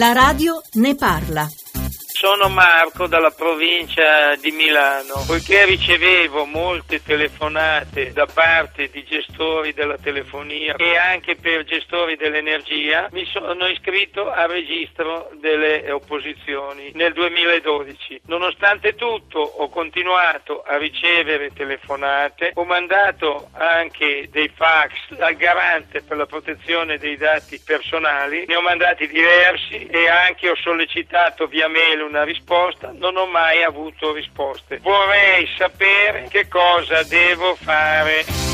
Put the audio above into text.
La radio ne parla. Sono Marco dalla provincia di Milano, poiché ricevevo molte telefonate da parte di gestori della telefonia e anche per gestori dell'energia, mi sono iscritto al registro delle opposizioni nel 2012. Nonostante tutto ho continuato a ricevere telefonate, ho mandato anche dei fax al garante per la protezione dei dati personali, ne ho mandati diversi e anche ho sollecitato via mail una risposta, non ho mai avuto risposte. Vorrei sapere che cosa devo fare.